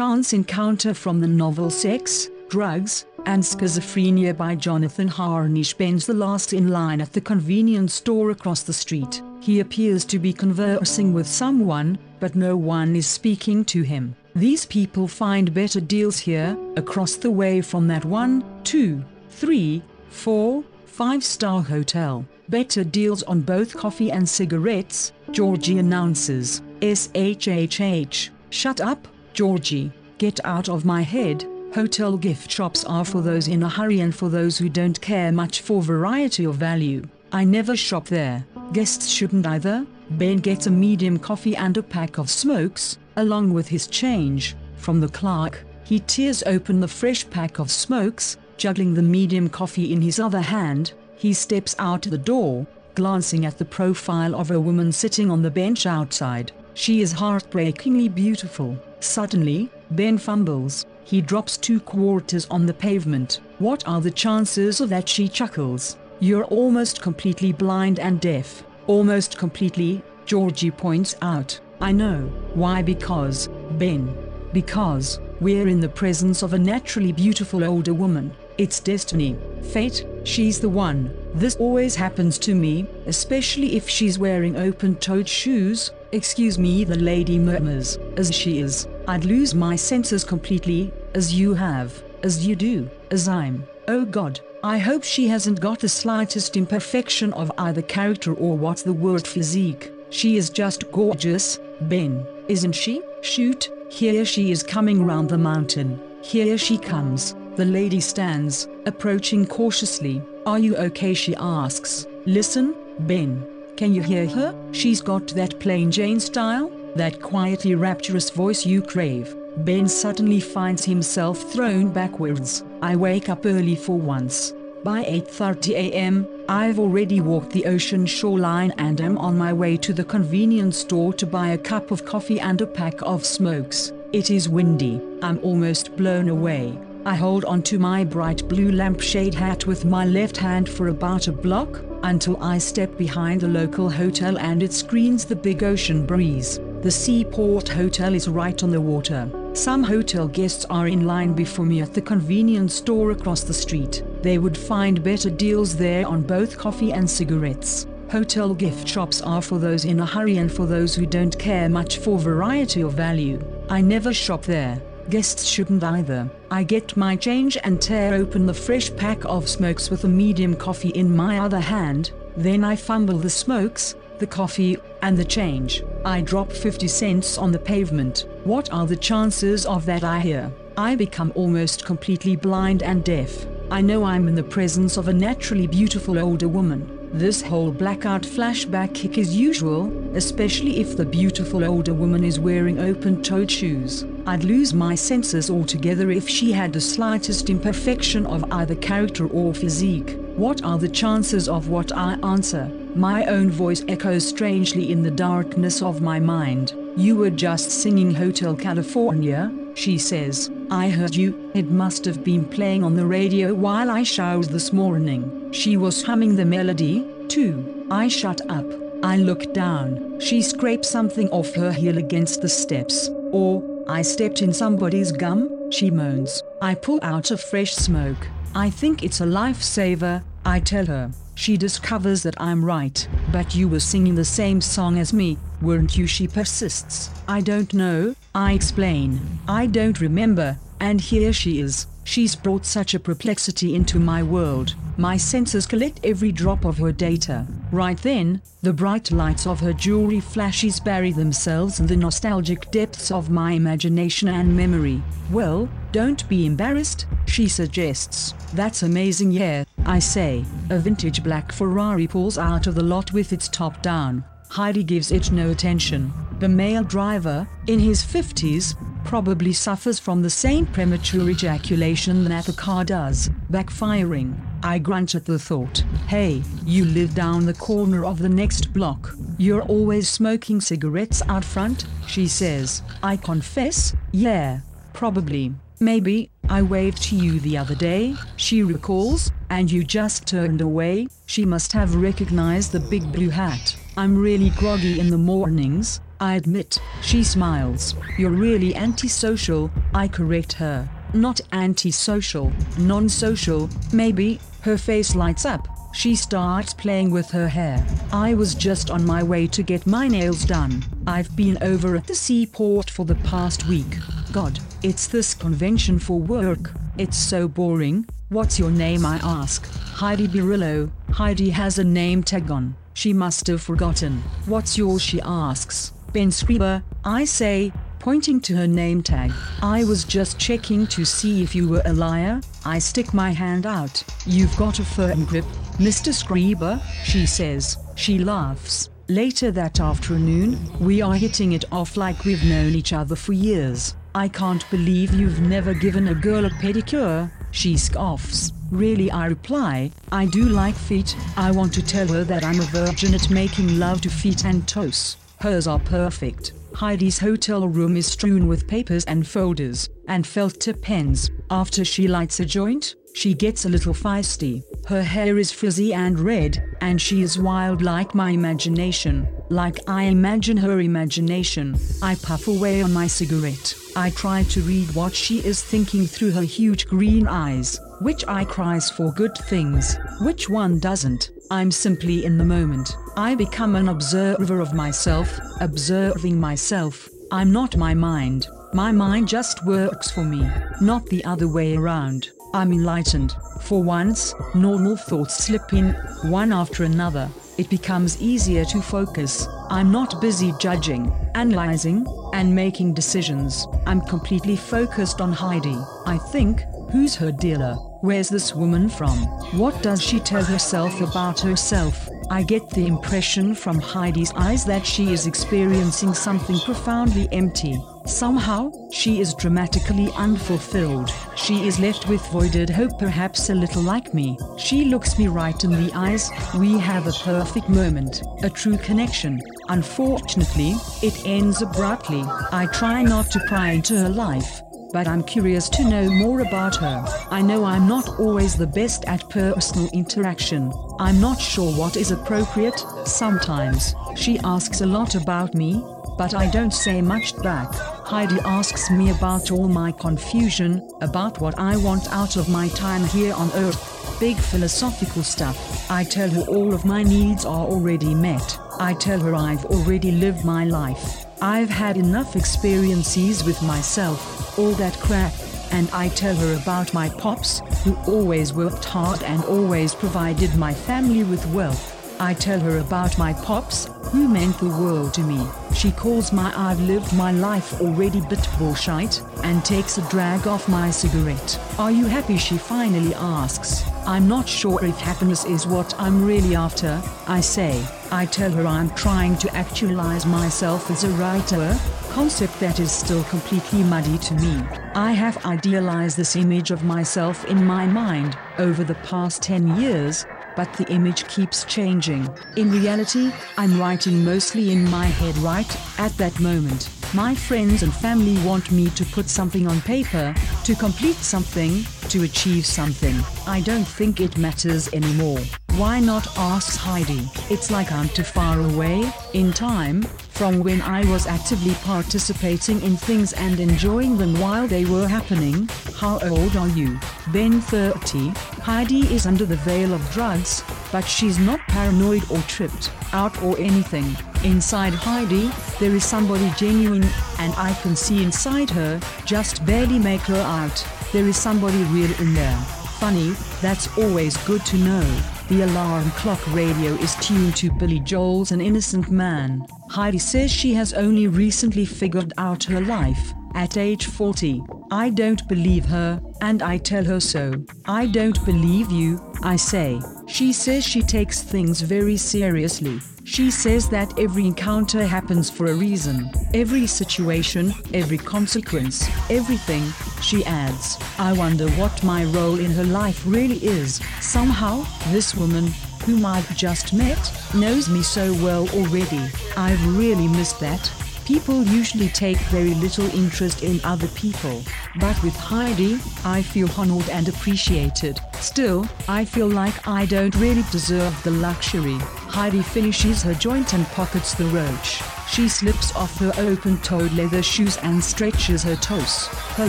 Chance Encounter from the novel Sex, Drugs, and Schizophrenia by Jonathan Harnisch Ben's the last in line at the convenience store across the street. He appears to be conversing with someone, but no one is speaking to him. These people find better deals here, across the way from that one, two, three, four, five star hotel. Better deals on both coffee and cigarettes, Georgie announces. SHHH. Shut up, Georgie. Get out of my head. Hotel gift shops are for those in a hurry and for those who don't care much for variety or value. I never shop there. Guests shouldn't either. Ben gets a medium coffee and a pack of smokes, along with his change. From the clerk, he tears open the fresh pack of smokes, juggling the medium coffee in his other hand. He steps out the door, glancing at the profile of a woman sitting on the bench outside. She is heartbreakingly beautiful. Suddenly, Ben fumbles. He drops two quarters on the pavement. What are the chances of that? She chuckles. You're almost completely blind and deaf. Almost completely, Georgie points out. I know. Why? Because, Ben. Because, we're in the presence of a naturally beautiful older woman. It's destiny. Fate, she's the one. This always happens to me, especially if she's wearing open toed shoes. Excuse me, the lady murmurs, as she is. I'd lose my senses completely, as you have, as you do, as I'm. Oh God, I hope she hasn't got the slightest imperfection of either character or what's the word physique. She is just gorgeous, Ben, isn't she? Shoot, here she is coming round the mountain. Here she comes. The lady stands, approaching cautiously. Are you okay? She asks. Listen, Ben. Can you hear her? She's got that plain Jane style, that quietly rapturous voice you crave. Ben suddenly finds himself thrown backwards. I wake up early for once. By 8:30 a.m., I've already walked the ocean shoreline and am on my way to the convenience store to buy a cup of coffee and a pack of smokes. It is windy. I'm almost blown away. I hold onto my bright blue lampshade hat with my left hand for about a block until I step behind the local hotel and it screens the big ocean breeze. The Seaport Hotel is right on the water. Some hotel guests are in line before me at the convenience store across the street. They would find better deals there on both coffee and cigarettes. Hotel gift shops are for those in a hurry and for those who don't care much for variety or value. I never shop there. Guests shouldn't either. I get my change and tear open the fresh pack of smokes with a medium coffee in my other hand. Then I fumble the smokes, the coffee, and the change. I drop 50 cents on the pavement. What are the chances of that? I hear. I become almost completely blind and deaf. I know I'm in the presence of a naturally beautiful older woman. This whole blackout flashback kick is usual, especially if the beautiful older woman is wearing open toed shoes. I'd lose my senses altogether if she had the slightest imperfection of either character or physique. What are the chances of what I answer? My own voice echoes strangely in the darkness of my mind. You were just singing Hotel California, she says. I heard you. It must have been playing on the radio while I showered this morning. She was humming the melody, too. I shut up. I look down. She scrapes something off her heel against the steps. Or, I stepped in somebody's gum, she moans. I pull out a fresh smoke. I think it's a lifesaver, I tell her. She discovers that I'm right. But you were singing the same song as me, weren't you? She persists. I don't know, I explain. I don't remember, and here she is. She's brought such a perplexity into my world. My senses collect every drop of her data. Right then, the bright lights of her jewelry flashes bury themselves in the nostalgic depths of my imagination and memory. Well, don't be embarrassed, she suggests. That's amazing, yeah, I say. A vintage black Ferrari pulls out of the lot with its top down. Heidi gives it no attention. The male driver, in his 50s, probably suffers from the same premature ejaculation that the car does, backfiring. I grunt at the thought. Hey, you live down the corner of the next block. You're always smoking cigarettes out front, she says. I confess, yeah, probably. Maybe, I waved to you the other day, she recalls, and you just turned away. She must have recognized the big blue hat. I'm really groggy in the mornings, I admit. She smiles. You're really antisocial, I correct her. Not antisocial, non social, maybe. Her face lights up. She starts playing with her hair. I was just on my way to get my nails done. I've been over at the seaport for the past week. God, it's this convention for work. It's so boring. What's your name? I ask. Heidi Birillo. Heidi has a name tag on. She must have forgotten. What's yours? She asks. Ben Scriber. I say, pointing to her name tag. I was just checking to see if you were a liar. I stick my hand out. You've got a firm grip, Mr. Scriber, she says. She laughs. Later that afternoon, we are hitting it off like we've known each other for years. I can't believe you've never given a girl a pedicure, she scoffs. Really, I reply, I do like feet. I want to tell her that I'm a virgin at making love to feet and toes. Hers are perfect. Heidi's hotel room is strewn with papers and folders, and felt tip pens. After she lights a joint, she gets a little feisty. Her hair is frizzy and red, and she is wild like my imagination, like I imagine her imagination. I puff away on my cigarette. I try to read what she is thinking through her huge green eyes. Which eye cries for good things? Which one doesn't? I'm simply in the moment. I become an observer of myself, observing myself. I'm not my mind. My mind just works for me, not the other way around. I'm enlightened. For once, normal thoughts slip in, one after another. It becomes easier to focus. I'm not busy judging, analyzing, and making decisions. I'm completely focused on Heidi. I think, who's her dealer? Where's this woman from? What does she tell herself about herself? I get the impression from Heidi's eyes that she is experiencing something profoundly empty. Somehow, she is dramatically unfulfilled. She is left with voided hope, perhaps a little like me. She looks me right in the eyes. We have a perfect moment, a true connection. Unfortunately, it ends abruptly. I try not to pry into her life but I'm curious to know more about her. I know I'm not always the best at personal interaction. I'm not sure what is appropriate. Sometimes, she asks a lot about me, but I don't say much back. Heidi asks me about all my confusion, about what I want out of my time here on Earth. Big philosophical stuff. I tell her all of my needs are already met. I tell her I've already lived my life. I've had enough experiences with myself, all that crap, and I tell her about my pops, who always worked hard and always provided my family with wealth. I tell her about my pops, who meant the world to me. She calls my I've lived my life already bit bullshit, and takes a drag off my cigarette. Are you happy? She finally asks. I'm not sure if happiness is what I'm really after, I say. I tell her I'm trying to actualize myself as a writer, concept that is still completely muddy to me. I have idealized this image of myself in my mind over the past 10 years, but the image keeps changing. In reality, I'm writing mostly in my head right at that moment. My friends and family want me to put something on paper, to complete something, to achieve something. I don't think it matters anymore. Why not asks Heidi? It's like I'm too far away, in time, from when I was actively participating in things and enjoying them while they were happening. How old are you? Ben 30. Heidi is under the veil of drugs, but she's not paranoid or tripped out or anything. Inside Heidi, there is somebody genuine, and I can see inside her, just barely make her out. There is somebody real in there. Funny, that's always good to know. The alarm clock radio is tuned to Billy Joel's An Innocent Man. Heidi says she has only recently figured out her life, at age 40. I don't believe her, and I tell her so. I don't believe you, I say. She says she takes things very seriously. She says that every encounter happens for a reason. Every situation, every consequence, everything, she adds. I wonder what my role in her life really is. Somehow, this woman, whom I've just met, knows me so well already. I've really missed that People usually take very little interest in other people. But with Heidi, I feel honored and appreciated. Still, I feel like I don't really deserve the luxury. Heidi finishes her joint and pockets the roach. She slips off her open-toed leather shoes and stretches her toes. Her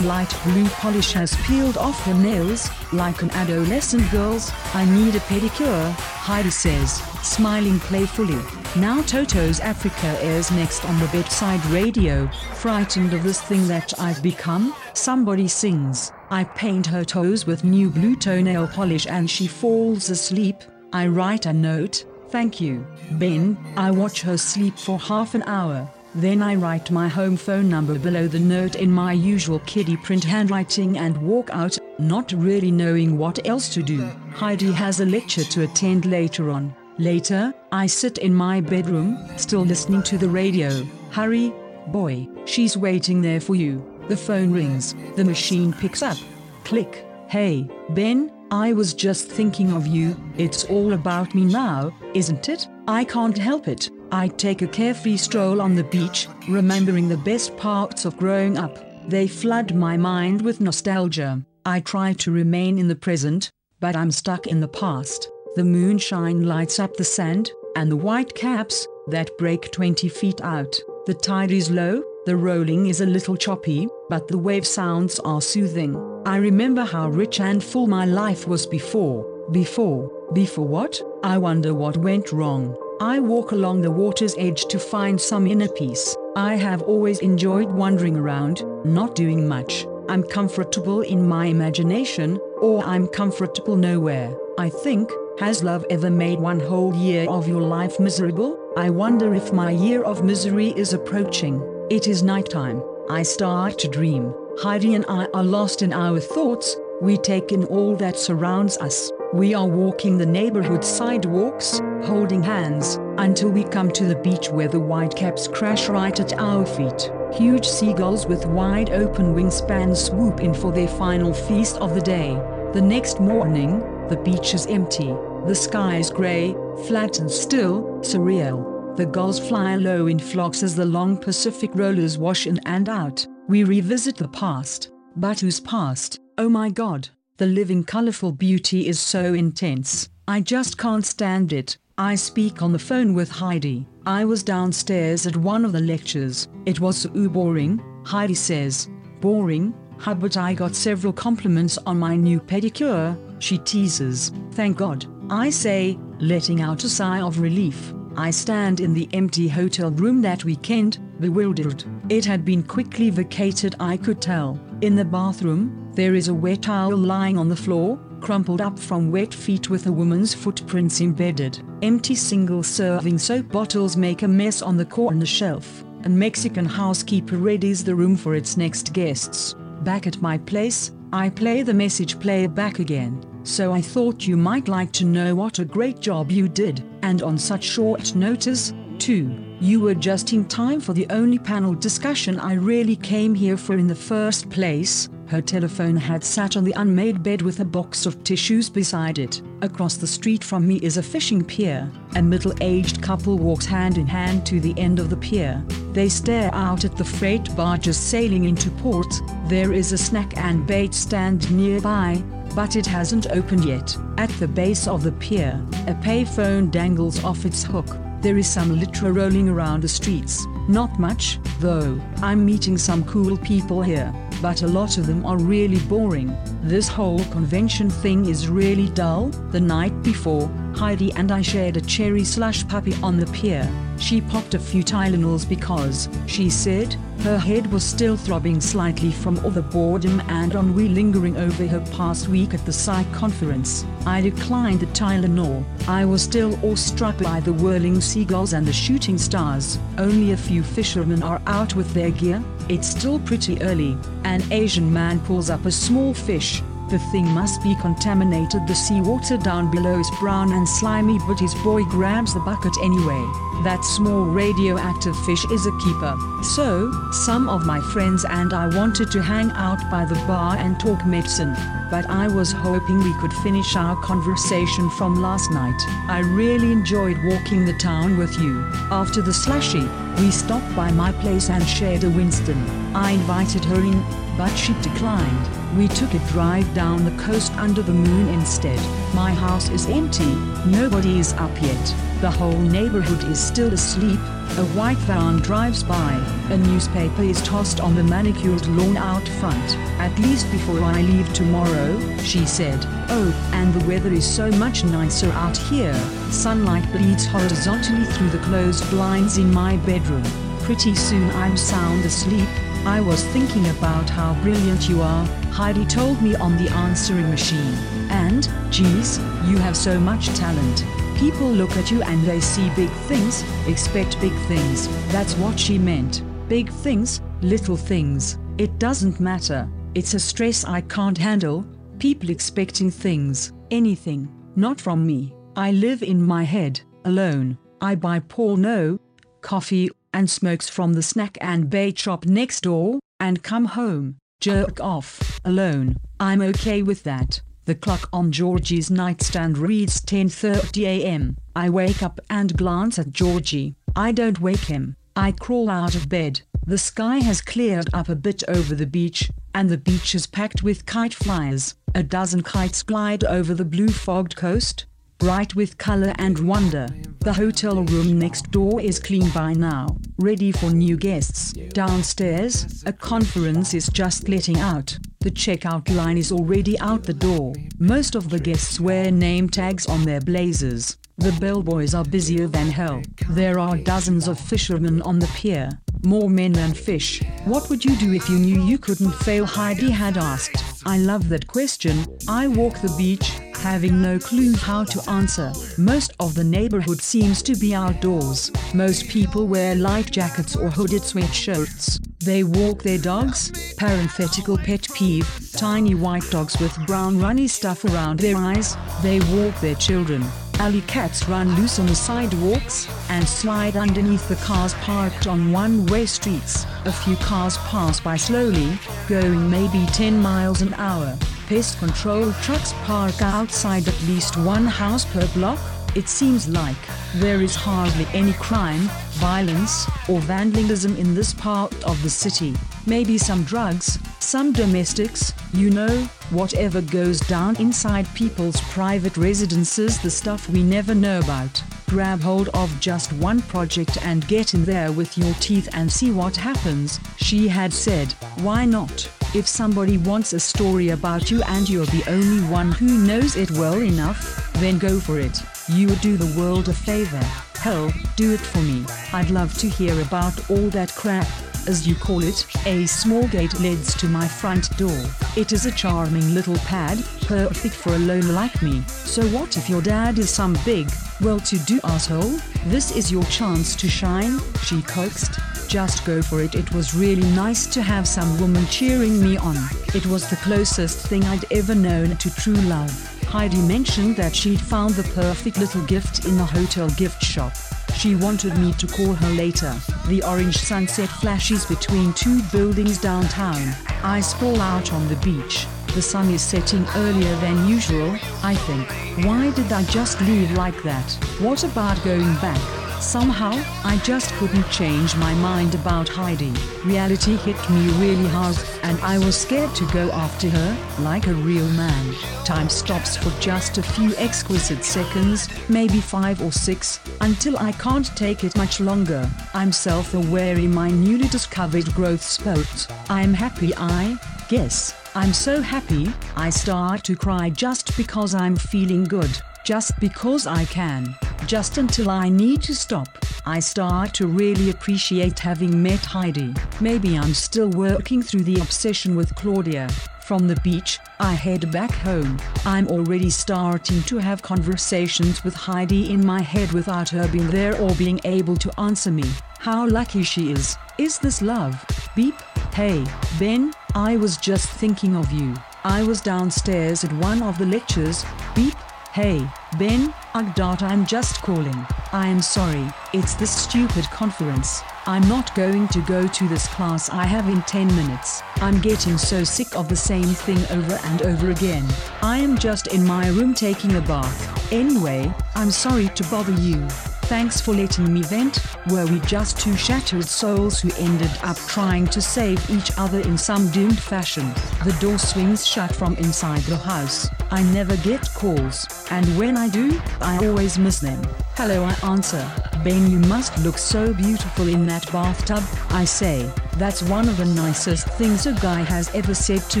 light blue polish has peeled off her nails, like an adolescent girl's. I need a pedicure, Heidi says, smiling playfully. Now Toto's Africa airs next on the bedside radio. Frightened of this thing that I've become, somebody sings. I paint her toes with new blue toenail polish and she falls asleep. I write a note, thank you, Ben. I watch her sleep for half an hour. Then I write my home phone number below the note in my usual kiddie print handwriting and walk out, not really knowing what else to do. Heidi has a lecture to attend later on. Later, I sit in my bedroom, still listening to the radio. Hurry, boy, she's waiting there for you. The phone rings, the machine picks up. Click. Hey, Ben, I was just thinking of you. It's all about me now, isn't it? I can't help it. I take a carefree stroll on the beach, remembering the best parts of growing up. They flood my mind with nostalgia. I try to remain in the present, but I'm stuck in the past. The moonshine lights up the sand, and the white caps that break 20 feet out. The tide is low, the rolling is a little choppy, but the wave sounds are soothing. I remember how rich and full my life was before. Before, before what? I wonder what went wrong. I walk along the water's edge to find some inner peace. I have always enjoyed wandering around, not doing much. I'm comfortable in my imagination, or I'm comfortable nowhere. I think, has love ever made one whole year of your life miserable? I wonder if my year of misery is approaching. It is nighttime. I start to dream. Heidi and I are lost in our thoughts. We take in all that surrounds us. We are walking the neighborhood sidewalks, holding hands, until we come to the beach where the whitecaps crash right at our feet. Huge seagulls with wide open wingspans swoop in for their final feast of the day. The next morning, the beach is empty. The sky is grey, flat and still, surreal. The gulls fly low in flocks as the long Pacific rollers wash in and out. We revisit the past. But whose past? Oh my god. The living colorful beauty is so intense. I just can't stand it. I speak on the phone with Heidi. I was downstairs at one of the lectures. It was so boring, Heidi says. Boring? Huh, but I got several compliments on my new pedicure, she teases. Thank God. I say, letting out a sigh of relief. I stand in the empty hotel room that weekend, bewildered. It had been quickly vacated, I could tell. In the bathroom, there is a wet towel lying on the floor, crumpled up from wet feet with a woman's footprints embedded. Empty single serving soap bottles make a mess on the corner shelf. A Mexican housekeeper readies the room for its next guests. Back at my place, I play the message player back again. So I thought you might like to know what a great job you did, and on such short notice, too. You were just in time for the only panel discussion I really came here for in the first place. Her telephone had sat on the unmade bed with a box of tissues beside it. Across the street from me is a fishing pier. A middle aged couple walks hand in hand to the end of the pier. They stare out at the freight barges sailing into port. There is a snack and bait stand nearby, but it hasn't opened yet. At the base of the pier, a payphone dangles off its hook. There is some litter rolling around the streets. Not much, though. I'm meeting some cool people here, but a lot of them are really boring. This whole convention thing is really dull. The night before, Heidi and I shared a cherry slush puppy on the pier. She popped a few Tylenols because, she said, her head was still throbbing slightly from all the boredom and ennui lingering over her past week at the psych conference. I declined the Tylenol. I was still awestruck by the whirling seagulls and the shooting stars. Only a few fishermen are out with their gear. It's still pretty early. An Asian man pulls up a small fish, The thing must be contaminated. The seawater down below is brown and slimy, but his boy grabs the bucket anyway. That small radioactive fish is a keeper. So, some of my friends and I wanted to hang out by the bar and talk medicine. But I was hoping we could finish our conversation from last night. I really enjoyed walking the town with you. After the slushy, we stopped by my place and shared a Winston. I invited her in, but she declined. We took a drive down the coast under the moon instead. My house is empty, nobody is up yet. The whole neighborhood is still asleep. A white van drives by. A newspaper is tossed on the manicured lawn out front. At least before I leave tomorrow, she said. Oh, and the weather is so much nicer out here. Sunlight bleeds horizontally through the closed blinds in my bedroom. Pretty soon I'm sound asleep. I was thinking about how brilliant you are, Heidi told me on the answering machine. And, geez, you have so much talent. People look at you and they see big things, expect big things. That's what she meant. Big things, little things. It doesn't matter. It's a stress I can't handle. People expecting things, anything, not from me. I live in my head, alone. I buy porno, coffee, and smokes from the snack and bait shop next door, and come home, jerk off, alone. I'm okay with that. The clock on Georgie's nightstand reads 10:30 a.m. I wake up and glance at Georgie. I don't wake him. I crawl out of bed. The sky has cleared up a bit over the beach, and the beach is packed with kite flyers. A dozen kites glide over the blue fogged coast, bright with color and wonder. The hotel room next door is clean by now, ready for new guests. Downstairs, a conference is just letting out. The checkout line is already out the door. Most of the guests wear name tags on their blazers. The bellboys are busier than hell. There are dozens of fishermen on the pier. More men than fish. What would you do if you knew you couldn't fail? Heidi had asked. I love that question. I walk the beach, having no clue how to answer. Most of the neighborhood seems to be outdoors. Most people wear light jackets or hooded sweatshirts. They walk their dogs. Parenthetical pet peeve tiny white dogs with brown runny stuff around their eyes. They walk their children. Alley cats run loose on the sidewalks and slide underneath the cars parked on one way streets. A few cars pass by slowly, going maybe 10 miles an hour. Pest control trucks park outside at least one house per block. It seems like there is hardly any crime, violence, or vandalism in this part of the city. Maybe some drugs, some domestics, you know, whatever goes down inside people's private residences, the stuff we never know about. Grab hold of just one project and get in there with your teeth and see what happens, she had said. Why not? If somebody wants a story about you and you're the only one who knows it well enough, then go for it. You would do the world a favor. Hell, do it for me. I'd love to hear about all that crap as you call it, a small gate leads to my front door. It is a charming little pad, perfect for a loner like me. So what if your dad is some big, well-to-do asshole? This is your chance to shine, she coaxed. Just go for it. It was really nice to have some woman cheering me on. It was the closest thing I'd ever known to true love. Heidi mentioned that she'd found the perfect little gift in the hotel gift shop. She wanted me to call her later. The orange sunset flashes between two buildings downtown. I sprawl out on the beach. The sun is setting earlier than usual, I think. Why did I just leave like that? What about going back? Somehow, I just couldn't change my mind about Heidi. Reality hit me really hard, and I was scared to go after her, like a real man. Time stops for just a few exquisite seconds, maybe five or six, until I can't take it much longer. I'm self-aware in my newly discovered growth spurt. I'm happy I guess. I'm so happy, I start to cry just because I'm feeling good, just because I can just until I need to stop. I start to really appreciate having met Heidi. Maybe I'm still working through the obsession with Claudia. From the beach, I head back home. I'm already starting to have conversations with Heidi in my head without her being there or being able to answer me. How lucky she is. Is this love? Beep. Hey, Ben, I was just thinking of you. I was downstairs at one of the lectures. Beep. Hey, Ben, Ugdart, I'm just calling. I am sorry, it's this stupid conference. I'm not going to go to this class I have in 10 minutes. I'm getting so sick of the same thing over and over again. I am just in my room taking a bath. Anyway, I'm sorry to bother you. Thanks for letting me vent. Were we just two shattered souls who ended up trying to save each other in some doomed fashion? The door swings shut from inside the house. I never get calls, and when I do, I always miss them. Hello, I answer. Ben, you must look so beautiful in that bathtub. I say, that's one of the nicest things a guy has ever said to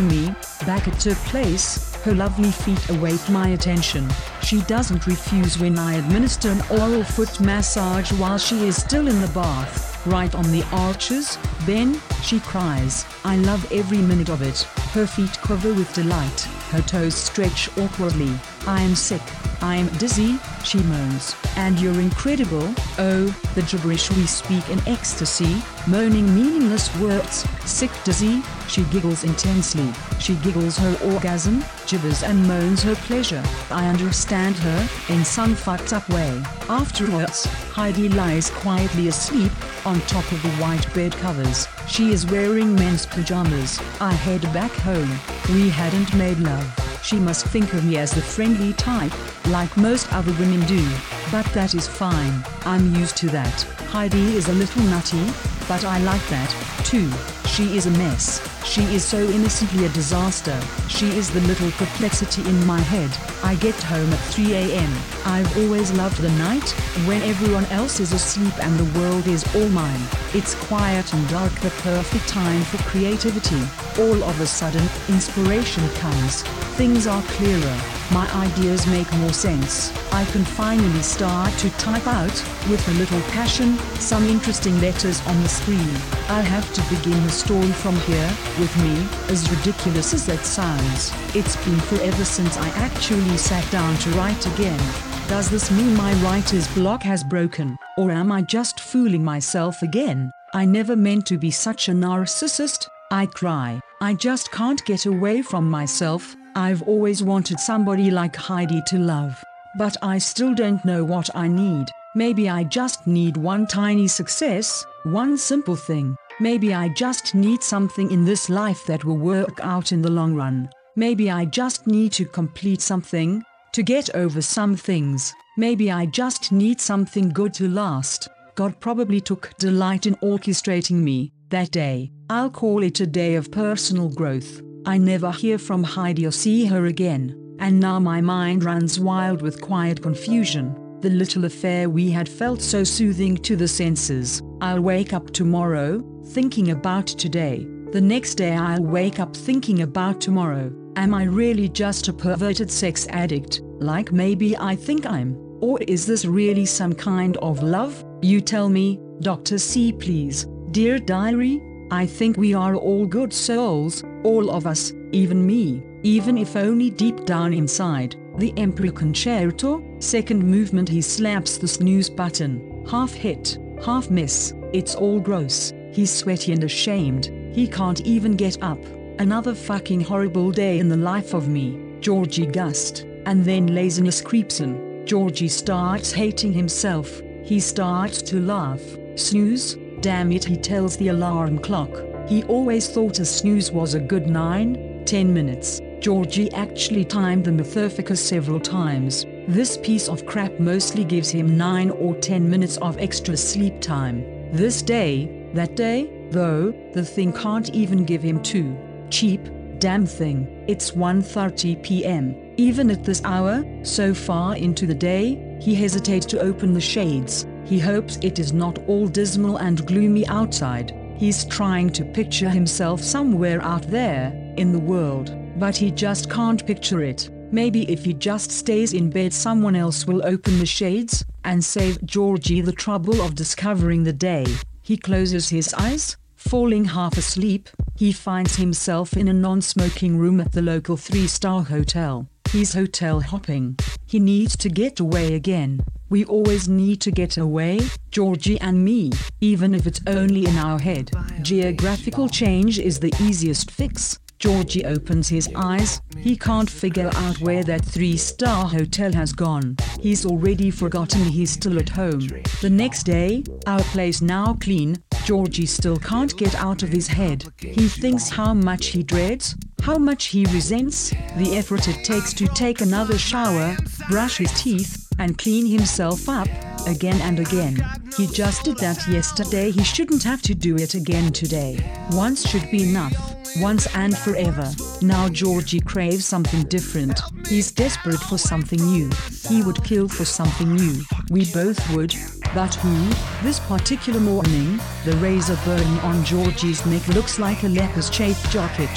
me. Back at her place, her lovely feet await my attention. She doesn't refuse when I administer an oral foot massage while she is still in the bath. Right on the arches, Then, she cries. I love every minute of it. Her feet quiver with delight. Her toes stretch awkwardly. I am sick. I am dizzy, she moans. And you're incredible. Oh, the gibberish we speak in ecstasy, moaning meaningless words. Sick dizzy, she giggles intensely. She giggles her orgasm, gibbers and moans her pleasure. I understand her, in some fucked up way. Afterwards, Heidi lies quietly asleep, on top of the white bed covers. She is wearing men's pajamas. I head back home. We hadn't made love. She must think of me as the friendly type, like most other women do. But that is fine, I'm used to that. Heidi is a little nutty, but I like that, too. She is a mess. She is so innocently a disaster. She is the little perplexity in my head. I get home at 3 a.m. I've always loved the night, when everyone else is asleep and the world is all mine. It's quiet and dark, the perfect time for creativity. All of a sudden, inspiration comes. Things are clearer. My ideas make more sense. I can finally start to type out, with a little passion, some interesting letters on the screen. I'll have to begin the story from here, with me, as ridiculous as that sounds. It's been forever since I actually sat down to write again. Does this mean my writer's block has broken, or am I just fooling myself again? I never meant to be such a narcissist. I cry. I just can't get away from myself. I've always wanted somebody like Heidi to love. But I still don't know what I need. Maybe I just need one tiny success, one simple thing. Maybe I just need something in this life that will work out in the long run. Maybe I just need to complete something, to get over some things. Maybe I just need something good to last. God probably took delight in orchestrating me that day. I'll call it a day of personal growth. I never hear from Heidi or see her again, and now my mind runs wild with quiet confusion. The little affair we had felt so soothing to the senses. I'll wake up tomorrow, thinking about today. The next day I'll wake up thinking about tomorrow. Am I really just a perverted sex addict, like maybe I think I'm? Or is this really some kind of love? You tell me, Dr. C, please. Dear Diary, I think we are all good souls, all of us, even me, even if only deep down inside. The Emperor Concerto, second movement he slaps the snooze button, half hit, half miss, it's all gross, he's sweaty and ashamed, he can't even get up. Another fucking horrible day in the life of me, Georgie Gust, and then laziness creeps in. Georgie starts hating himself, he starts to laugh, snooze, damn it he tells the alarm clock. He always thought a snooze was a good 9, 10 minutes. Georgie actually timed the Mythificus several times. This piece of crap mostly gives him 9 or 10 minutes of extra sleep time. This day, that day, though, the thing can't even give him 2. Cheap, damn thing. It's 1:30 p.m. Even at this hour, so far into the day, he hesitates to open the shades. He hopes it is not all dismal and gloomy outside. He's trying to picture himself somewhere out there, in the world, but he just can't picture it. Maybe if he just stays in bed, someone else will open the shades and save Georgie the trouble of discovering the day. He closes his eyes, falling half asleep. He finds himself in a non smoking room at the local three star hotel. He's hotel hopping. He needs to get away again. We always need to get away, Georgie and me, even if it's only in our head. Geographical change is the easiest fix. Georgie opens his eyes. He can't figure out where that three star hotel has gone. He's already forgotten he's still at home. The next day, our place now clean, Georgie still can't get out of his head. He thinks how much he dreads, how much he resents the effort it takes to take another shower, brush his teeth, and clean himself up again and again. He just did that yesterday, he shouldn't have to do it again today. Once should be enough, once and forever. Now Georgie craves something different. He's desperate for something new. He would kill for something new. We both would. But who? This particular morning, the razor burn on Georgie's neck looks like a leper's shaped jockey.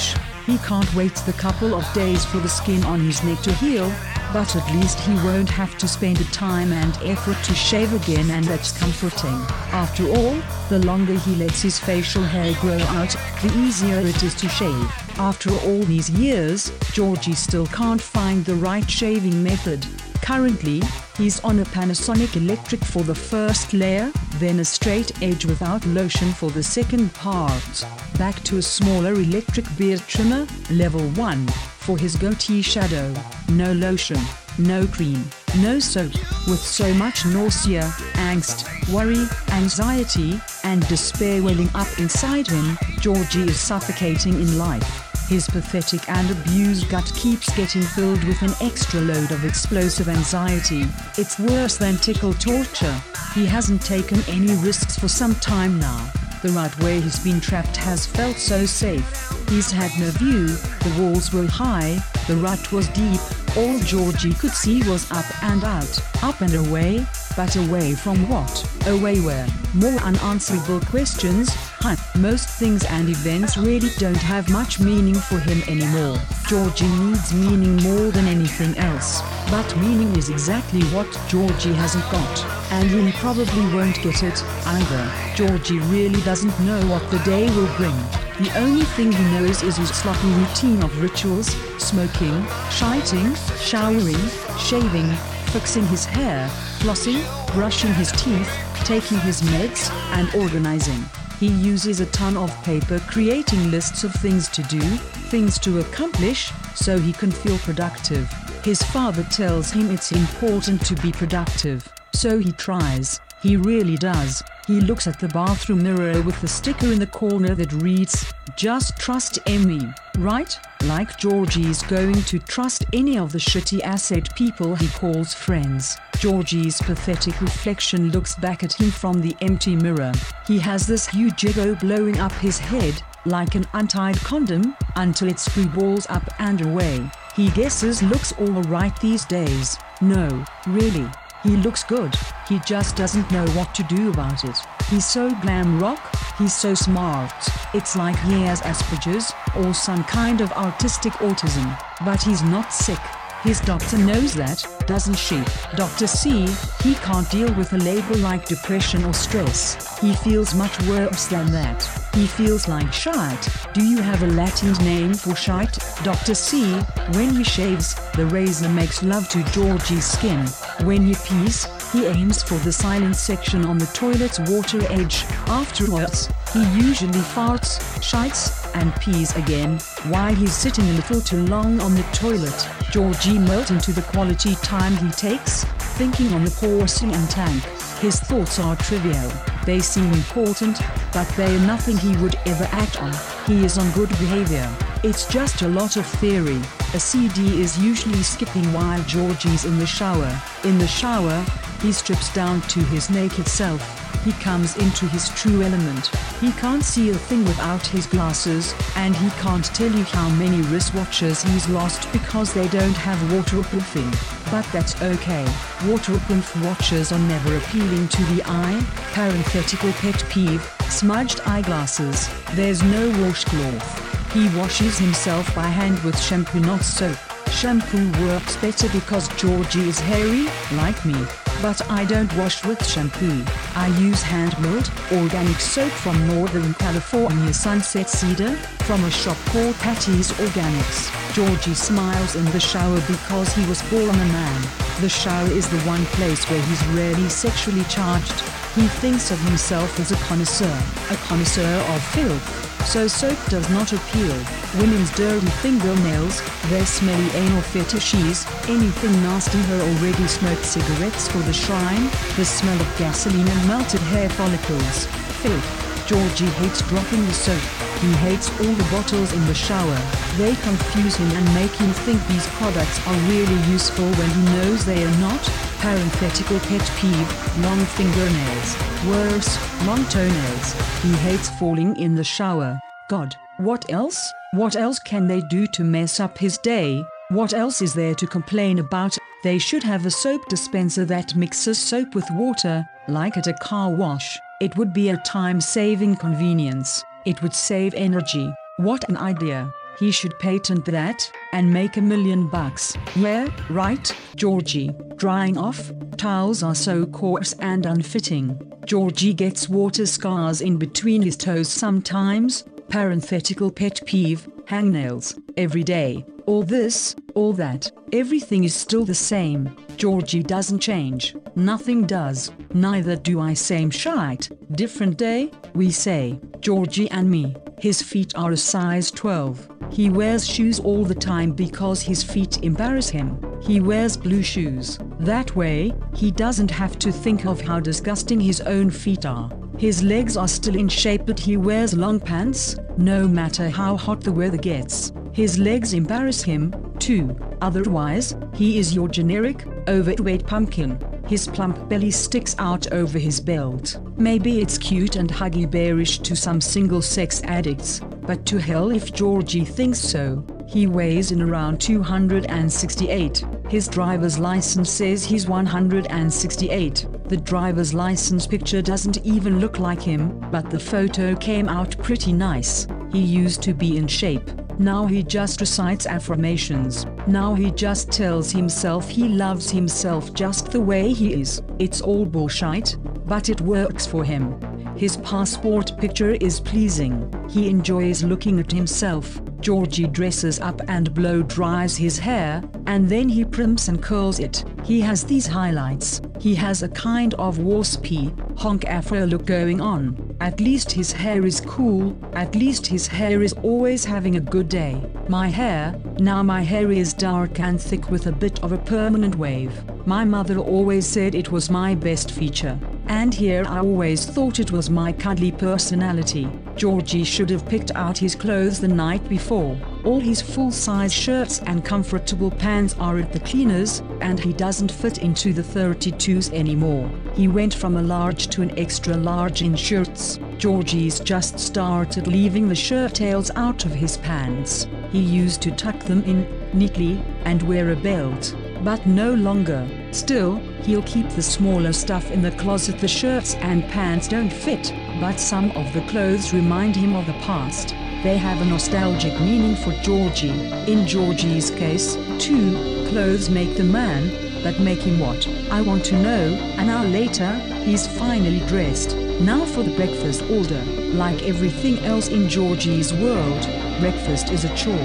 He can't wait the couple of days for the skin on his neck to heal, but at least he won't have to spend the time and effort to shave again and that's comforting. After all, the longer he lets his facial hair grow out, the easier it is to shave. After all these years, Georgie still can't find the right shaving method. Currently, he's on a Panasonic Electric for the first layer, then a straight edge without lotion for the second part. Back to a smaller electric beard trimmer, level 1, for his goatee shadow. No lotion, no cream, no soap. With so much nausea, angst, worry, anxiety, and despair welling up inside him, Georgie is suffocating in life. His pathetic and abused gut keeps getting filled with an extra load of explosive anxiety. It's worse than tickle torture. He hasn't taken any risks for some time now. The right way he's been trapped has felt so safe. He's had no view, the walls were high, the rut was deep, all Georgie could see was up and out, up and away, but away from what? Away where? More unanswerable questions, huh? Most things and events really don't have much meaning for him anymore. Georgie needs meaning more than anything else. But meaning is exactly what Georgie hasn't got, and he probably won't get it either. Georgie really doesn't know what the day will bring. The only thing he knows is his sloppy routine of rituals, smoking, shiting, showering, shaving, fixing his hair, flossing, brushing his teeth, taking his meds, and organizing. He uses a ton of paper creating lists of things to do, things to accomplish, so he can feel productive. His father tells him it's important to be productive, so he tries. He really does. He looks at the bathroom mirror with the sticker in the corner that reads, Just trust Emmy, right? Like Georgie's going to trust any of the shitty asset people he calls friends. Georgie's pathetic reflection looks back at him from the empty mirror. He has this huge ego blowing up his head, like an untied condom, until it screwballs up and away. He guesses looks alright these days. No, really. He looks good, he just doesn't know what to do about it. He's so glam rock, he's so smart. It's like he has Asperger's or some kind of artistic autism, but he's not sick. His doctor knows that, doesn't she? Dr. C, he can't deal with a label like depression or stress. He feels much worse than that. He feels like shite. Do you have a Latin name for shite? Dr. C, when he shaves, the razor makes love to Georgie's skin. When he pees, he aims for the silent section on the toilet's water edge. Afterwards, he usually farts, shites, and pees again, while he's sitting a little too long on the toilet. Georgie melt into the quality time he takes, thinking on the porcelain tank. His thoughts are trivial, they seem important, but they're nothing he would ever act on. He is on good behavior. It's just a lot of theory. A CD is usually skipping while Georgie's in the shower. In the shower, he strips down to his naked self. He comes into his true element. He can't see a thing without his glasses, and he can't tell you how many wristwatches he's lost because they don't have waterproofing. But that's okay. Waterproof watches are never appealing to the eye. Parenthetical pet peeve, smudged eyeglasses. There's no washcloth. He washes himself by hand with shampoo not soap. Shampoo works better because Georgie is hairy, like me. But I don't wash with shampoo. I use hand-milled, organic soap from Northern California Sunset Cedar, from a shop called Patty's Organics. Georgie smiles in the shower because he was born a man. The shower is the one place where he's rarely sexually charged. He thinks of himself as a connoisseur, a connoisseur of filth. So soap does not appeal. Women's dirty fingernails, their smelly anal fetishes, anything nasty her already smoked cigarettes for the shrine, the smell of gasoline and melted hair follicles. Filth. Georgie hates dropping the soap. He hates all the bottles in the shower. They confuse him and make him think these products are really useful when he knows they are not. Parenthetical pet peeve, long fingernails. Worse, long toenails. He hates falling in the shower. God, what else? What else can they do to mess up his day? What else is there to complain about? They should have a soap dispenser that mixes soap with water, like at a car wash. It would be a time-saving convenience. It would save energy. What an idea. He should patent that and make a million bucks. Yeah, right, Georgie. Drying off, towels are so coarse and unfitting. Georgie gets water scars in between his toes sometimes. Parenthetical pet peeve, hangnails, every day. All this, all that, everything is still the same. Georgie doesn't change, nothing does, neither do I same shite. Different day, we say, Georgie and me. His feet are a size 12. He wears shoes all the time because his feet embarrass him. He wears blue shoes. That way, he doesn't have to think of how disgusting his own feet are. His legs are still in shape but he wears long pants, no matter how hot the weather gets. His legs embarrass him, too. Otherwise, he is your generic, overweight pumpkin. His plump belly sticks out over his belt. Maybe it's cute and huggy bearish to some single sex addicts, but to hell if Georgie thinks so. He weighs in around 268. His driver's license says he's 168. The driver's license picture doesn't even look like him, but the photo came out pretty nice. He used to be in shape. Now he just recites affirmations. Now he just tells himself he loves himself just the way he is. It's all bullshit, but it works for him. His passport picture is pleasing. He enjoys looking at himself. Georgie dresses up and blow dries his hair, and then he primps and curls it. He has these highlights. He has a kind of waspy, honk afro look going on. At least his hair is cool, at least his hair is always having a good day. My hair, now my hair is dark and thick with a bit of a permanent wave. My mother always said it was my best feature. And here I always thought it was my cuddly personality. Georgie should have picked out his clothes the night before. All his full-size shirts and comfortable pants are at the cleaners, and he doesn't fit into the 32s anymore. He went from a large to an extra large in shirts. Georgie's just started leaving the shirt tails out of his pants. He used to tuck them in neatly and wear a belt, but no longer. Still, he'll keep the smaller stuff in the closet. The shirts and pants don't fit, but some of the clothes remind him of the past. They have a nostalgic meaning for Georgie. In Georgie's case, too, clothes make the man, but make him what? I want to know. An hour later, he's finally dressed. Now for the breakfast order. Like everything else in Georgie's world, breakfast is a chore.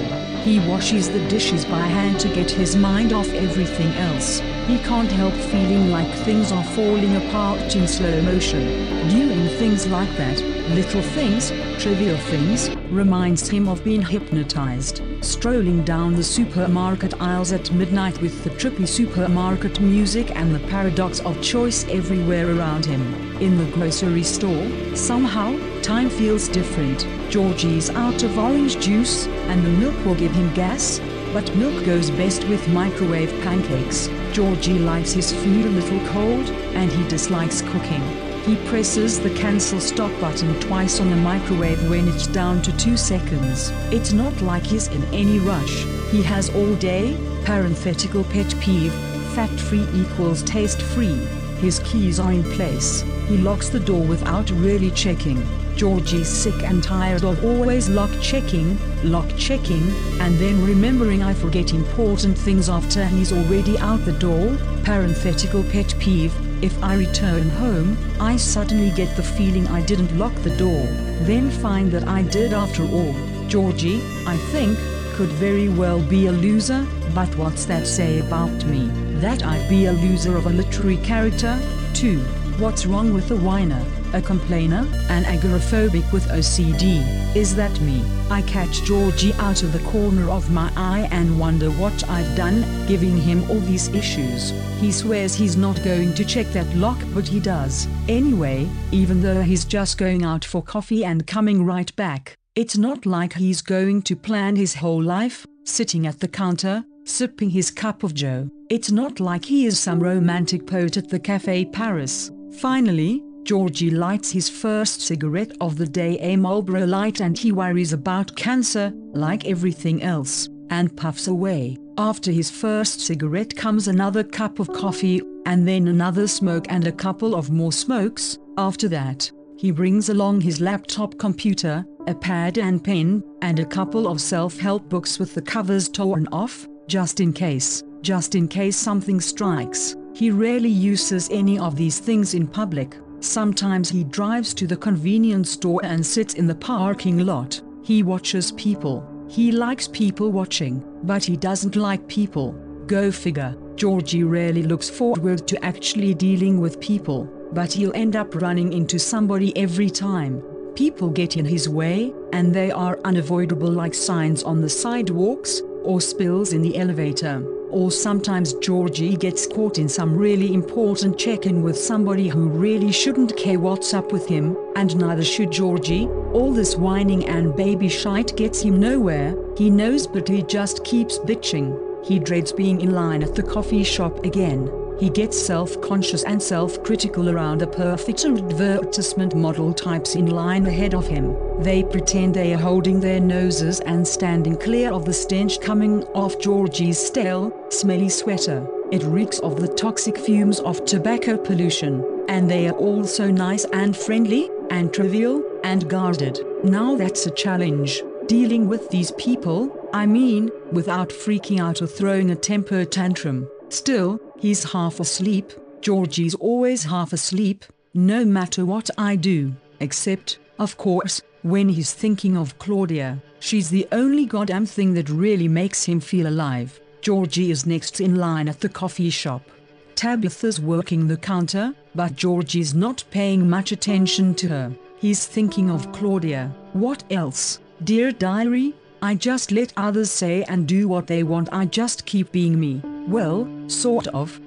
He washes the dishes by hand to get his mind off everything else. He can't help feeling like things are falling apart in slow motion. Doing things like that, little things, trivial things, reminds him of being hypnotized. Strolling down the supermarket aisles at midnight with the trippy supermarket music and the paradox of choice everywhere around him. In the grocery store, somehow, time feels different. Georgie's out of orange juice, and the milk will give him gas, but milk goes best with microwave pancakes. Georgie likes his food a little cold, and he dislikes cooking. He presses the cancel stop button twice on the microwave when it's down to 2 seconds. It's not like he's in any rush. He has all day, parenthetical pet peeve, fat free equals taste free. His keys are in place. He locks the door without really checking. Georgie's sick and tired of always lock checking, lock checking, and then remembering I forget important things after he's already out the door. Parenthetical pet peeve. If I return home, I suddenly get the feeling I didn't lock the door, then find that I did after all. Georgie, I think, could very well be a loser, but what's that say about me? That I'd be a loser of a literary character? too. What's wrong with the whiner? A complainer, an agoraphobic with OCD. Is that me? I catch Georgie out of the corner of my eye and wonder what I've done, giving him all these issues. He swears he's not going to check that lock, but he does. Anyway, even though he's just going out for coffee and coming right back, it's not like he's going to plan his whole life, sitting at the counter, sipping his cup of joe. It's not like he is some romantic poet at the Cafe Paris. Finally, Georgie lights his first cigarette of the day a Marlboro Light and he worries about cancer, like everything else, and puffs away. After his first cigarette comes another cup of coffee, and then another smoke and a couple of more smokes. After that, he brings along his laptop computer, a pad and pen, and a couple of self-help books with the covers torn off, just in case, just in case something strikes. He rarely uses any of these things in public. Sometimes he drives to the convenience store and sits in the parking lot. He watches people. He likes people watching, but he doesn't like people. Go figure. Georgie rarely looks forward to actually dealing with people, but he'll end up running into somebody every time. People get in his way, and they are unavoidable like signs on the sidewalks, or spills in the elevator, or sometimes Georgie gets caught in some really important check-in with somebody who really shouldn't care what's up with him, and neither should Georgie. All this whining and baby shite gets him nowhere, he knows but he just keeps bitching. He dreads being in line at the coffee shop again. He gets self-conscious and self-critical around a perfect advertisement model types in line ahead of him. They pretend they are holding their noses and standing clear of the stench coming off Georgie's stale, smelly sweater. It reeks of the toxic fumes of tobacco pollution, and they are all so nice and friendly, and trivial, and guarded. Now that's a challenge. Dealing with these people, I mean, without freaking out or throwing a temper tantrum. Still, he's half asleep. Georgie's always half asleep, no matter what I do, except, of course, when he's thinking of Claudia. She's the only goddamn thing that really makes him feel alive. Georgie is next in line at the coffee shop. Tabitha's working the counter, but Georgie's not paying much attention to her. He's thinking of Claudia. What else? Dear diary, I just let others say and do what they want. I just keep being me. Well, sort of.